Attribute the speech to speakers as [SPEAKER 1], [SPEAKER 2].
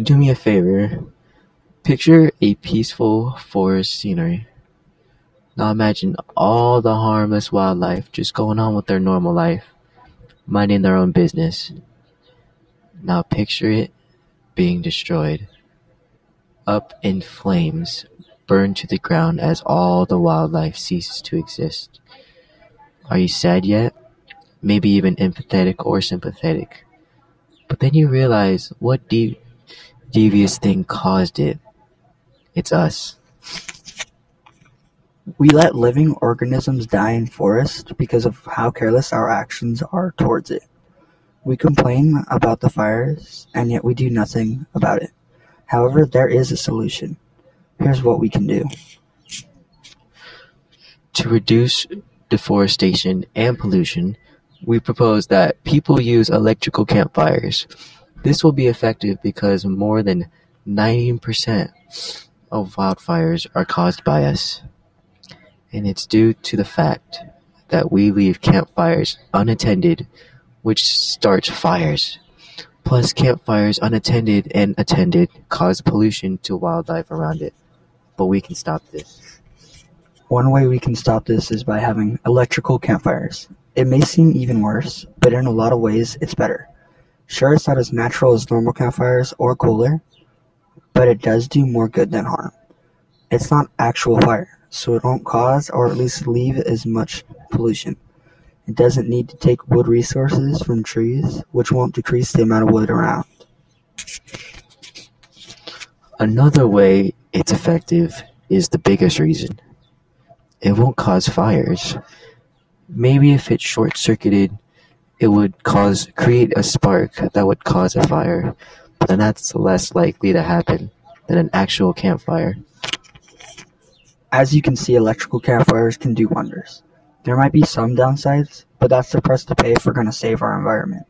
[SPEAKER 1] Do me a favor. Picture a peaceful forest scenery. Now imagine all the harmless wildlife just going on with their normal life, minding their own business. Now picture it being destroyed. Up in flames, burned to the ground as all the wildlife ceases to exist. Are you sad yet? Maybe even empathetic or sympathetic. But then you realize what de- devious thing caused it. It's us.
[SPEAKER 2] We let living organisms die in forests because of how careless our actions are towards it. We complain about the fires, and yet we do nothing about it. However, there is a solution. Here's what we can do.
[SPEAKER 1] To reduce deforestation and pollution, we propose that people use electrical campfires. This will be effective because more than 90% of wildfires are caused by us. And it's due to the fact that we leave campfires unattended, which starts fires. Plus, campfires unattended and attended cause pollution to wildlife around it. But we can stop this.
[SPEAKER 2] One way we can stop this is by having electrical campfires. It may seem even worse, but in a lot of ways it's better. Sure, it's not as natural as normal campfires or cooler, but it does do more good than harm. It's not actual fire, so it won't cause or at least leave as much pollution. It doesn't need to take wood resources from trees, which won't decrease the amount of wood around.
[SPEAKER 1] Another way it's effective is the biggest reason. It won't cause fires. Maybe if it short-circuited, it would cause create a spark that would cause a fire, but then that's less likely to happen than an actual campfire.
[SPEAKER 2] As you can see, electrical campfires can do wonders. There might be some downsides, but that's the price to pay if we're going to save our environment.